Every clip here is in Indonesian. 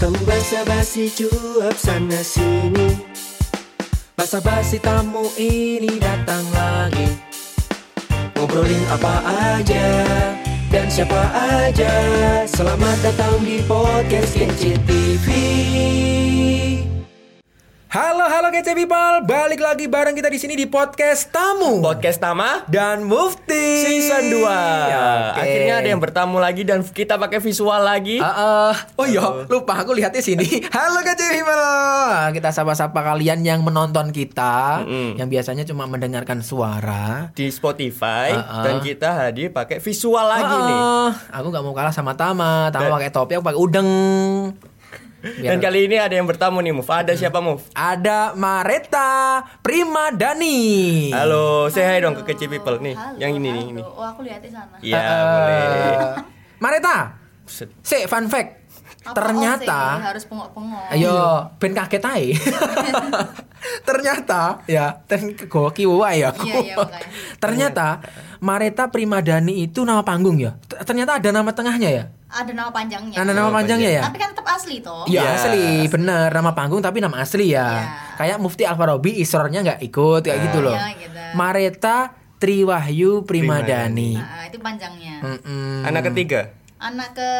Kamu basa-basi cuap sana sini. Basa-basi tamu ini datang lagi. Ngobrolin apa aja dan siapa aja. Selamat datang di podcast Kece TV Halo halo kece people, balik lagi bareng kita di sini di podcast tamu Podcast Tama dan Mufti Season 2 Oke. Akhirnya ada yang bertamu lagi dan kita pakai visual lagi Ah, ah. oh iya, lupa aku lihatnya sini. Halo kece people, kita sapa-sapa kalian yang menonton kita, Mm-mm. yang biasanya cuma mendengarkan suara. di Spotify Ah, ah. dan kita hadir pakai visual lagi Ah, nih. ah. Aku nggak mau kalah sama Tama. Tama pakai topi, aku pakai udeng. Biar- Dan kali ini ada yang bertamu nih Muf. Ada siapa Muf? ada Mareta Prima Dani. Halo, say hi dong ke kece people nih. Halo, yang ini nih halo. ini. Oh, aku lihat di sana. Iya, Eh, boleh. Mareta, si fun fact. Apa ternyata oh, harus pengok-pengok. Ayo, ben kaget ae. Ternyata ya, ten goki wae ya. Iya, iya. Ternyata Mareta Primadani itu nama panggung ya. Ternyata ada nama tengahnya ya. Ada nama panjangnya. Ada nama panjangnya ya. Tapi kan tetap asli toh. Iya Iya. asli, bener nama panggung tapi nama asli ya. Iya. Kayak Mufti Alfarobi isrornya nggak ikut kayak gitu loh. Iya, gitu. Mareta Triwahyu Primadani. Nah, itu panjangnya. Mm-mm. Anak ketiga. Anak ke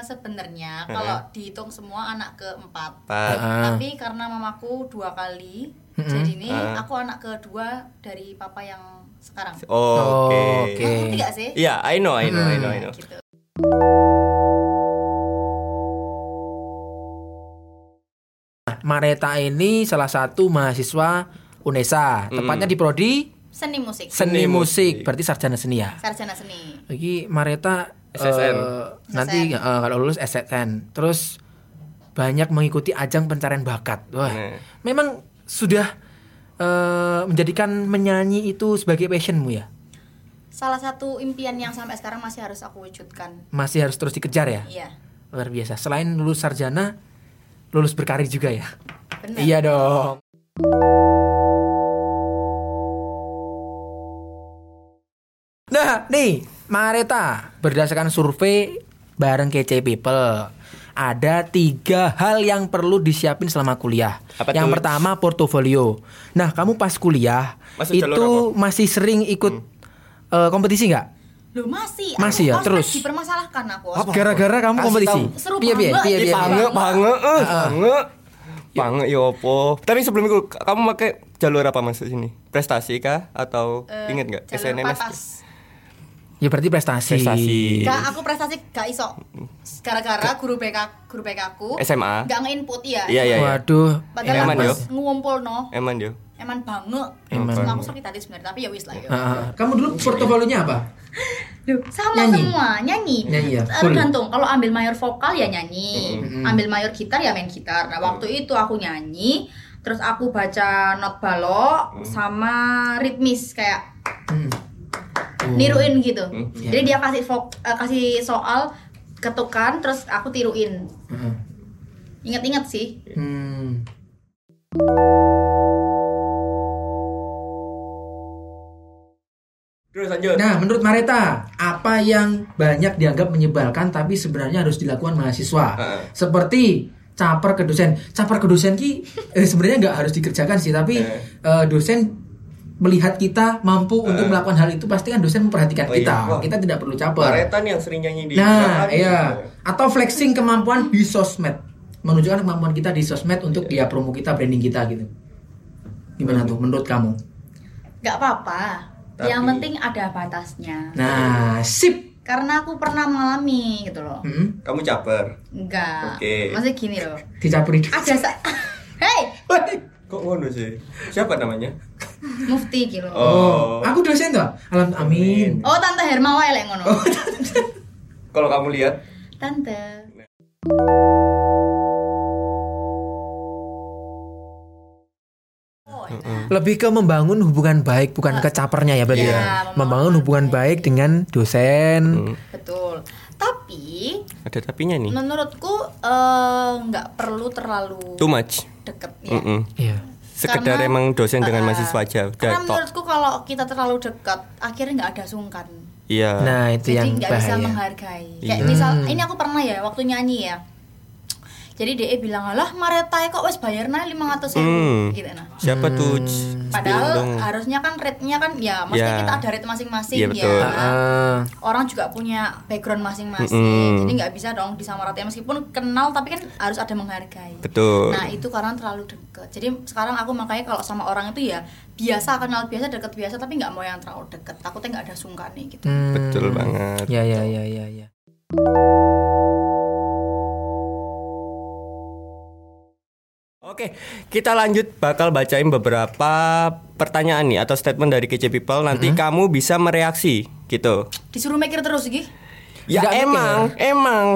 sebenarnya kalau dihitung semua anak keempat. Pak. Ah. Tapi karena mamaku dua kali, jadi ini Ah. aku anak kedua dari papa yang sekarang. Oh, Oke. Oh, oke. Ngerti gak sih? Iya, I know, I know, I know, I know. Gitu. Mareta ini salah satu mahasiswa UNESA, tepatnya di prodi Seni musik. seni Seni musik, musik. berarti sarjana seni ya. Sarjana seni. Lagi Mareta SSN. eh, nanti eh, kalau lulus SSN, terus banyak mengikuti ajang pencarian bakat. Wah, Nah. memang sudah eh, menjadikan menyanyi itu sebagai passionmu ya. Salah satu impian yang sampai sekarang masih harus aku wujudkan. Masih harus terus dikejar ya. Iya. Luar biasa. Selain lulus sarjana, lulus berkarir juga ya. Benar. Iya dong. Nah, nih, Mareta, berdasarkan survei bareng Kece People, ada tiga hal yang perlu disiapin selama kuliah. Apa yang tuh? pertama portofolio. Nah, kamu pas kuliah jalur itu masih sering ikut eh, kompetisi nggak? Loh masih. Masih ya? Aku ospek Terus? dipermasalahkan aku. ospek. Gara-gara kamu Kasih kompetisi. tahu. Seru Piye piye banget. piye piye. pange, pange, eh, pange. Pange ya apa? Tapi sebelum itu kamu pakai jalur apa masuk sini? Prestasi kah atau Eh, inget nggak? jalur SNMS? patas. Ya berarti prestasi. Prestasi. Gak, aku prestasi gak iso. Gara-gara guru BK guru BK aku SMA? gak nge-input ya. Iya, iya, iya. Waduh. Padahal Eman, aku yo. ngumpul no. Eman yo. Eman banget. Eman. Aku sakit hati sebenarnya, tapi ya wis lah ya. Kamu dulu portofolionya apa? Duh, sama Nyanyi? semua nyanyi. Nyanyi ya? Eh? Tergantung. Kalau ambil mayor vokal ya nyanyi, ambil mayor gitar ya main gitar. Nah waktu itu aku nyanyi, terus aku baca not balok sama ritmis kayak Hmm. niruin gitu. Hmm. Jadi dia kasih vok eh, kasih soal ketukan, terus aku tiruin. Heeh. Ingat-ingat sih. Hmm. Terus lanjut. Nah, menurut Mareta, apa yang banyak dianggap menyebalkan tapi sebenarnya harus dilakukan mahasiswa? Heeh. Seperti caper ke dosen. Caper ke dosen ki eh, sebenarnya nggak harus dikerjakan sih, tapi Eh. eh, dosen melihat kita mampu untuk melakukan hal itu pasti kan dosen memperhatikan Oh, kita. iya. Wah. Kita tidak perlu caper. Paretan yang sering nyanyi di Nah, iya. Atau flexing kemampuan di sosmed. Menunjukkan kemampuan kita di sosmed untuk dia promo kita, branding kita gitu. Gimana tuh menurut kamu? Gak apa-apa. Tapi- Yang penting ada batasnya. Nah, sip. Karena aku pernah mengalami gitu loh. Hmm, Kamu caper. Enggak. Oke. Maksudnya gini loh. dicapuri. Ada sa Hei, Kok ngono sih? Siapa namanya? mufti gitu. Oh, aku dosen tuh. Alam amin. Oh, tante Hermawa elek ngono. Kalau kamu lihat Tante. Lebih ke membangun hubungan baik bukan ke capernya ya berarti Iya, ya. membangun Membangun hubungan baik dengan dosen. Betul. Tapi ada tapinya nih. menurutku eh, nggak perlu terlalu Too much. deket ya. Mm-mm. Iya. Sekedar Karena- emang dosen dengan Ah, mahasiswa aja. Udah Karena menurutku kalau kita terlalu dekat, akhirnya nggak ada sungkan. Iya. Nah, itu Jadi yang nggak bisa bahaya. menghargai. Kayak Iya. misal Hmm. ini aku pernah ya waktu nyanyi ya. Jadi dia bilang lah Mareta kok wes bayar nah 500 ribu Hmm. gitu nah. Siapa tuh? Padahal dong. harusnya kan rate-nya kan ya maksudnya Ya. kita ada rate masing-masing Iya, betul. ya. Ah, Orang juga punya background masing-masing. Mm-mm. Jadi nggak bisa dong disamaratain meskipun kenal tapi kan harus ada menghargai. Betul. Nah, itu karena terlalu deket. Jadi sekarang aku makanya kalau sama orang itu ya biasa kenal biasa deket biasa tapi nggak mau yang terlalu deket. Takutnya nggak ada sungkan nih gitu. hmm. Betul banget. Ya ya ya ya ya. Oke, kita lanjut bakal bacain beberapa pertanyaan nih atau statement dari Kece People. Nanti Hmm. kamu bisa mereaksi gitu. Disuruh mikir terus gitu. Ya Nggak mikir. emang, emang.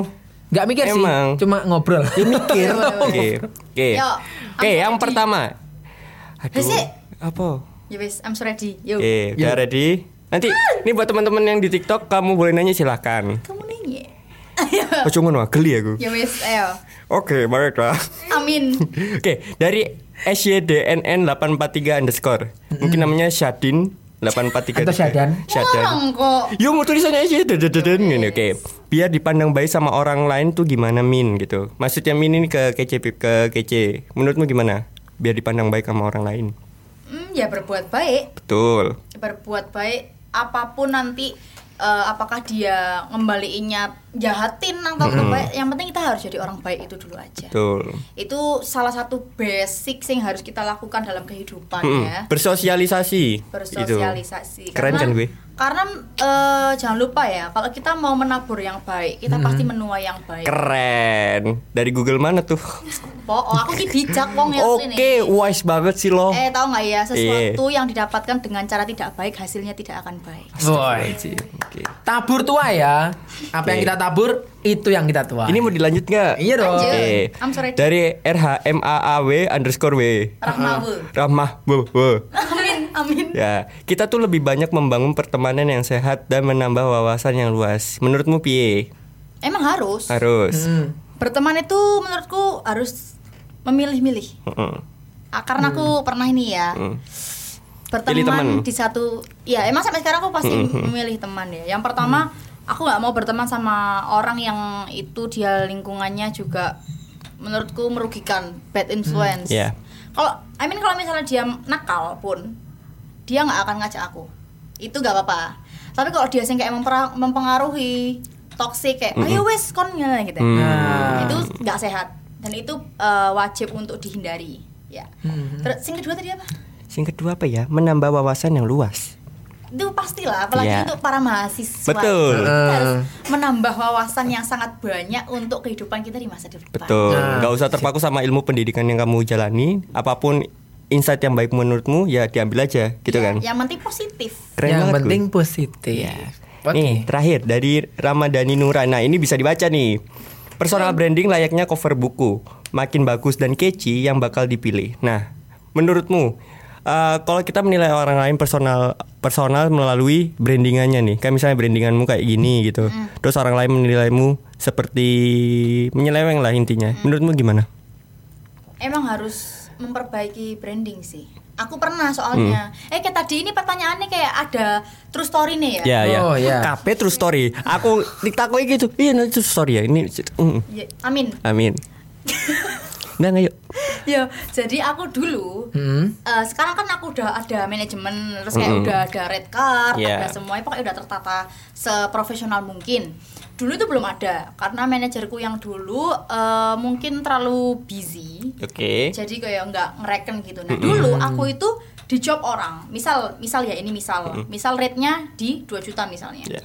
Nggak mikir Emang. sih, cuma ngobrol. Ya mikir. Oke, oke. Yo, Oke, yang ready. pertama. Aduh. Apa? Ya wes, I'm so ready. Yuk. Oke, udah ready? Nanti ini buat teman-teman yang di TikTok kamu boleh nanya silahkan. Kamu nanya. Oh, cuma ngono, geli aku. ya wes, ayo. Oke, baiklah. Amin. Oke, dari SYDNN 843 underscore. Mungkin namanya Syadin 843. Atau Syadan. Syadan. Orang kok. Yo mau tulisannya aja dadadadun gini oke. Biar dipandang baik sama orang lain tuh gimana Min gitu. Maksudnya Min ini ke kece Pip, ke kece. Menurutmu gimana? Biar dipandang baik sama orang lain. Hmm, ya berbuat baik. Betul. Berbuat baik apa pun nanti eh, apakah dia ngembaliinnya jahatin atau baik, yang penting kita harus jadi orang baik itu dulu aja. Betul. Itu salah satu basic yang harus kita lakukan dalam kehidupan Mm-mm. ya. Bersosialisasi. bersosialisasi Gitu. Keren kan gue? karena eh, jangan lupa ya kalau kita mau menabur yang baik kita pasti menuai yang baik Keren. Dari Google mana tuh? Po, oh aku ki bijak wong ya Oke, sini. wise banget sih lo. eh tahu nggak ya sesuatu Iya. yang didapatkan dengan cara tidak baik hasilnya tidak akan baik Boy. Oke. Tabur tua ya. Apa yang Oke. kita tabur itu yang kita tua. Ini mau dilanjut nggak? Iya dong. Oke. I'm sorry. Dari RHMAAW underscore W. Wo, wo. amin amin Ya, kita tuh lebih banyak membangun pertemanan yang sehat dan menambah wawasan yang luas. Menurutmu piye? emang harus Harus. Hmm. berteman itu menurutku harus memilih-milih Heeh. Ah, karena aku pernah ini ya Hmm. Pilih berteman teman. di satu ya emang sampai sekarang aku pasti memilih teman ya yang pertama aku nggak mau berteman sama orang yang itu dia lingkungannya juga menurutku merugikan bad influence Iya. kalau I mean kalau misalnya dia nakal pun dia nggak akan ngajak aku itu nggak apa-apa tapi kalau dia sing kayak mempengaruhi toxic kayak ayo wes kon ya," gitu Hmm. Nah. itu nggak sehat dan itu eh, wajib untuk dihindari ya terus sing kedua tadi apa Yang kedua apa ya? Menambah wawasan yang luas. itu pastilah apalagi Iya. untuk para mahasiswa Betul. kita Eh. harus menambah wawasan yang sangat banyak untuk kehidupan kita di masa depan Betul. Nah. Gak usah terpaku sama ilmu pendidikan yang kamu jalani. Apa pun insight yang baik menurutmu ya diambil aja, gitu Ya, kan? yang penting positif Keren yang penting positif. Oke. Nih, terakhir dari Ramadhani Nura. Nah, ini bisa dibaca nih. Personal branding layaknya cover buku. Makin bagus dan catchy yang bakal dipilih. Nah, menurutmu eh, kalau kita menilai orang lain personal personal melalui brandingannya nih, kayak misalnya brandinganmu kayak gini gitu. Terus orang lain menilaimu seperti menyeleweng lah intinya. Menurutmu gimana? emang harus memperbaiki branding sih aku pernah soalnya eh kayak tadi ini pertanyaannya kayak ada true story nih ya Ya, ya. Oh, ya. KP true story. Aku ditakoki gitu. Iya, nah, true story ya. Ini mm, Ya, amin amin. Nah, ayo. ya jadi aku dulu Hmm. eh, sekarang kan aku udah ada manajemen terus kayak Mm-mm. udah ada red card Yeah. ada semuanya pokoknya udah tertata seprofesional mungkin dulu itu belum ada karena manajerku yang dulu eh, mungkin terlalu busy. Oke. jadi kayak nggak ngereken gitu. Nah dulu aku itu di job orang. Misal misal ya ini misal. Misal rate-nya di 2 juta misalnya. Ya.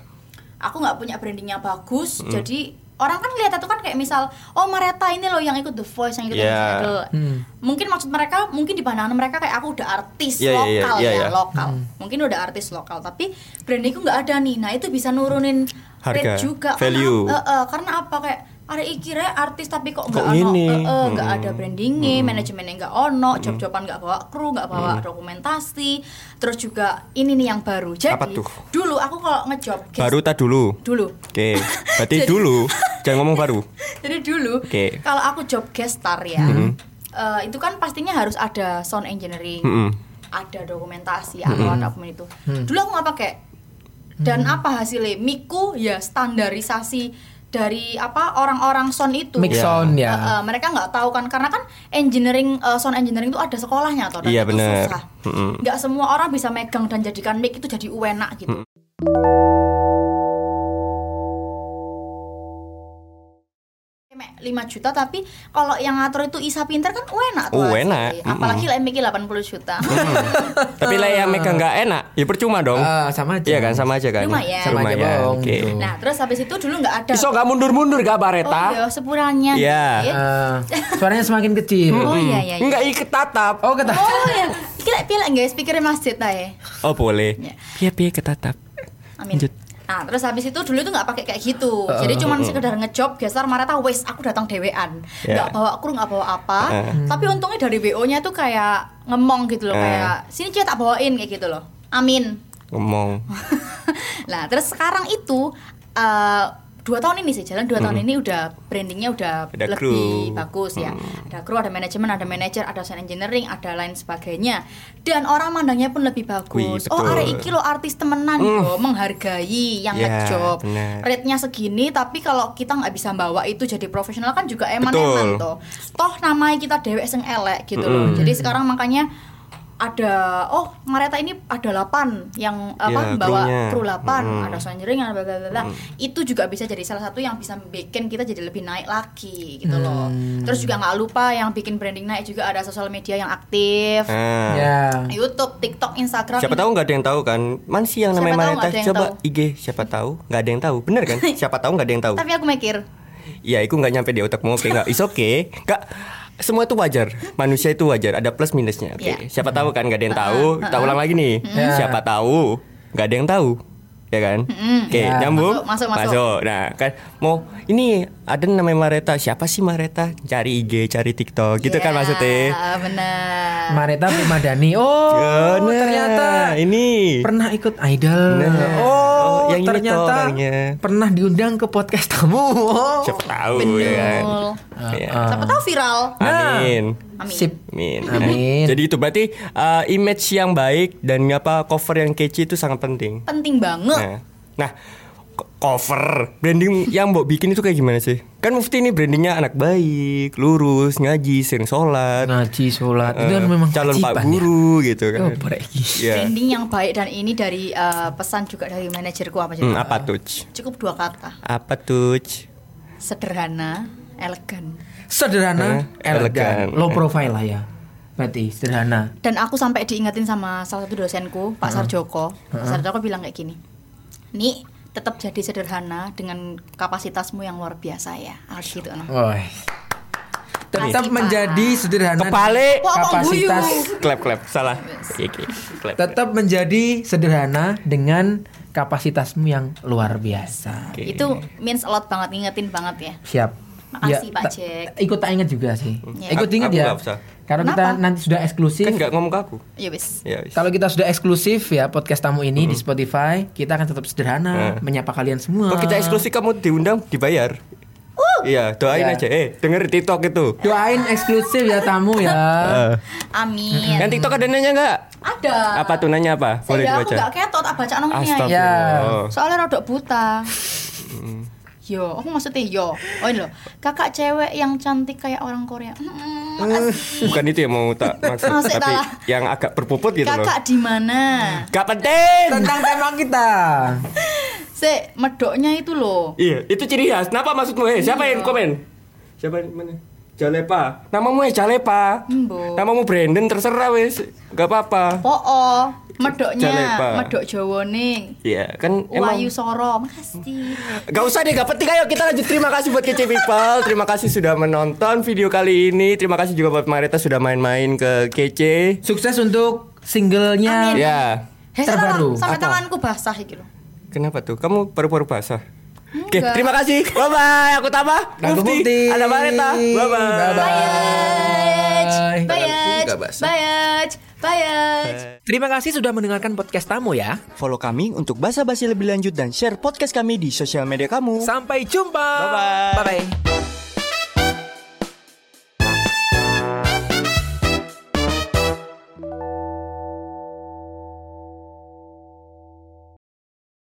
aku nggak punya brandingnya bagus jadi orang kan lihat itu kan kayak misal oh Mareta ini loh yang ikut The Voice yang ikut The Yeah. Voice Idol Hmm. mungkin maksud mereka mungkin di pandangan mereka kayak aku udah artis Yeah, yeah, yeah, lokal yeah, ya. yeah. lokal. Mungkin udah artis lokal tapi brandingku nggak ada nih. Nah itu bisa nurunin Harga, rate juga value. karena, eh, eh, karena apa kayak ada ikira artis tapi kok nggak ono gini? eh, eh, nggak Hmm. ada brandingnya manajemennya nggak ono job-joban nggak bawa kru nggak bawa dokumentasi terus juga ini nih yang baru jadi Apa tuh? dulu aku kalau ngejob Baru tak dulu. dulu Oke. Berarti Jadi- dulu. Jangan ngomong baru. jadi dulu Oke. kalau aku job guest star ya Mhm. eh, itu kan pastinya harus ada sound engineering Mm-mm. ada dokumentasi atau apa pun itu dulu aku nggak pakai dan apa hasilnya miku ya standarisasi dari apa orang-orang sound itu. Mix sound ya. Eh, eh, mereka nggak tahu kan karena kan engineering eh, sound engineering itu ada sekolahnya toh dan Iya, itu bener. susah. Mm-mm. Nggak semua orang bisa megang dan jadikan mic itu jadi enak gitu. Kayak 5 juta tapi kalau yang ngatur itu Isa Pinter kan enak tuh. Oh, enak. Apalagi lah mic 80 juta. Tapi lah yang megang nggak enak, ya percuma dong. Ah, sama aja. Iya kan, sama aja kan. Lumayan. Sama aja, Oke. gitu. nah, terus habis itu dulu nggak ada. Iso nggak mundur-mundur gak Oh Bareta? iya, sepuranya Iya. dikit. Eh, suaranya semakin kecil. Oh iya iya. iya. Enggak iket tatap. Oh kata. Oh iya. Kira pilih guys, pikirnya masjid ta ya. Oh boleh. Ya. Iya piye ketatap. Amin. Lanjut. Nah, terus habis itu dulu itu nggak pakai kayak gitu. Jadi cuman sekedar ngejob, geser Mareta wes aku datang dewean. Ya. Nggak bawa kru, nggak bawa apa. Eh. Tapi untungnya dari WO-nya tuh kayak ngemong gitu loh, Eh. kayak sini cie tak bawain kayak gitu loh. Amin. Ngomong. nah, terus sekarang itu eh, dua tahun ini sih jalan dua tahun ini udah brandingnya udah Ada lebih kru. bagus ya. Ada kru ada manajemen ada manajer ada sound engineering ada lain sebagainya. Dan orang mandangnya pun lebih bagus. Wih, oh arek iki lo artis temenan yo menghargai yang Ya, ngejob. benar. rate-nya segini tapi kalau kita nggak bisa bawa itu jadi profesional kan juga eman Betul. eman toh. Toh namanya kita dewek sing elek gitu loh. Jadi sekarang makanya ada oh Mareta ini ada 8 yang apa Ya, bawa kru 8 Mm-mm. ada soundering ada bla bla bla, bla. itu juga bisa jadi salah satu yang bisa bikin kita jadi lebih naik lagi gitu loh terus juga nggak lupa yang bikin branding naik juga ada sosial media yang aktif Nah. Ya. YouTube TikTok Instagram Siapa tahu nggak ada yang tahu kan? Man sih yang Siapa namanya yang coba tahu. IG siapa tahu nggak ada yang tahu bener kan? siapa tahu nggak ada yang tahu. tapi aku mikir Iya, itu nggak nyampe di otakmu oke nggak? Is oke. Nggak semua itu wajar. Manusia itu wajar. Ada plus minusnya. Oke. Iya. Siapa tahu kan nggak ada yang tahu. Kita ulang lagi nih. Ya. Siapa tahu nggak ada yang tahu. Ya kan? Oke, Ya. nyambung. Masuk, masuk, masuk. Nah, kan mau ini ada namanya Mareta. Siapa sih Mareta? Cari IG, cari TikTok. Gitu kan Ya, maksudnya? benar Mareta Primadani. Oh, nah, ternyata ini. pernah ikut idol. Nah. Oh, Oh, yang ini toh ternyata orangnya. pernah diundang ke podcast kamu. Oh. Siapa tahu ya kan? Iya. ah. siapa tahu viral Nah. Amin. amin Sip. Amin. Amin. Jadi itu berarti uh, image yang baik dan apa cover yang catchy itu sangat penting. penting banget Nah, nah cover branding yang mbok bikin itu kayak gimana sih? Kan Mufti ini brandingnya anak baik, lurus, ngaji, sering sholat, Ngaji sholat itu kan eh, memang calon pak kewajiban ya. guru gitu kan. Oh. Iya. branding yang baik dan ini dari eh, pesan juga dari manajerku apa Hmm, apa tuh? cukup dua kata Apa tuh? sederhana elegan Sederhana, Eh, elegan, elegan. low profile lah ya. Berarti sederhana. dan aku sampai diingetin sama salah satu dosenku Pak Sarjoko Pak Sarjoko bilang kayak gini nih tetap jadi sederhana dengan kapasitasmu yang luar biasa ya harus gitu. Woi. Tetap menjadi sederhana. Kepale. Wah, kapasitas? Clap clap salah. Tetap menjadi sederhana dengan kapasitasmu yang luar biasa. Oke. itu means a lot banget ngingetin banget ya Siap. Makasih, Pak ta- Jack. Ikut tak ingat juga sih. Ya. Ikut Aku- ingat aku ya. Karena kita nanti sudah eksklusif. Kan nggak ngomong ke aku. ya wis Ya. Kalau kita sudah eksklusif ya podcast tamu ini di Spotify, kita akan tetap sederhana Hmm. menyapa kalian semua. Kalau kita eksklusif kamu diundang dibayar. Iya, doain Ya. aja. Eh, denger TikTok itu. Doain eksklusif ya tamu ya. Eh, amin Kan TikTok ada nanya nggak? ada Apa tuh nanya apa? Boleh saya aku dibaca. gak ketot tak baca nongnya ya soalnya rodok buta Yo, aku maksudnya yo. Oh ini loh, kakak cewek yang cantik kayak orang Korea. Hmm, makasih. Bukan itu yang mau tak maksud, Masih tapi kalah. yang agak berpuput gitu loh. Kakak di mana? Gak penting. Tentang tema kita. Se, medoknya itu loh. Iya, itu ciri khas. Kenapa maksudmu? Eh, siapa yang komen? Siapa yang mana? Jalepa. Namamu ya Jalepa. Mbok. Namamu Brandon terserah wes. Gak apa-apa. Poo, medoknya, Jalepa. medok Jawa nih. Iya, kan emang Wayu Soro, makasih. Gak usah deh, gak penting. Ayo kita lanjut. Terima kasih buat Kece People. Terima kasih sudah menonton video kali ini. Terima kasih juga buat Marita sudah main-main ke Kece. Sukses untuk singlenya. Amin. Ya. Hei, Terbaru. Sampai Apa? tanganku basah iki loh. Kenapa tuh? Kamu paru-paru basah. Oke, Enggak. terima kasih. Bye bye. Aku Tama, Aku Mufti, ada Marita. Bye bye. Bayaj, bayaj, nggak basah. bayaj, bayaj. Terima kasih sudah mendengarkan podcast tamu ya. Follow kami untuk basa-basi lebih lanjut dan share podcast kami di sosial media kamu. Sampai jumpa. Bye-bye. Bye bye.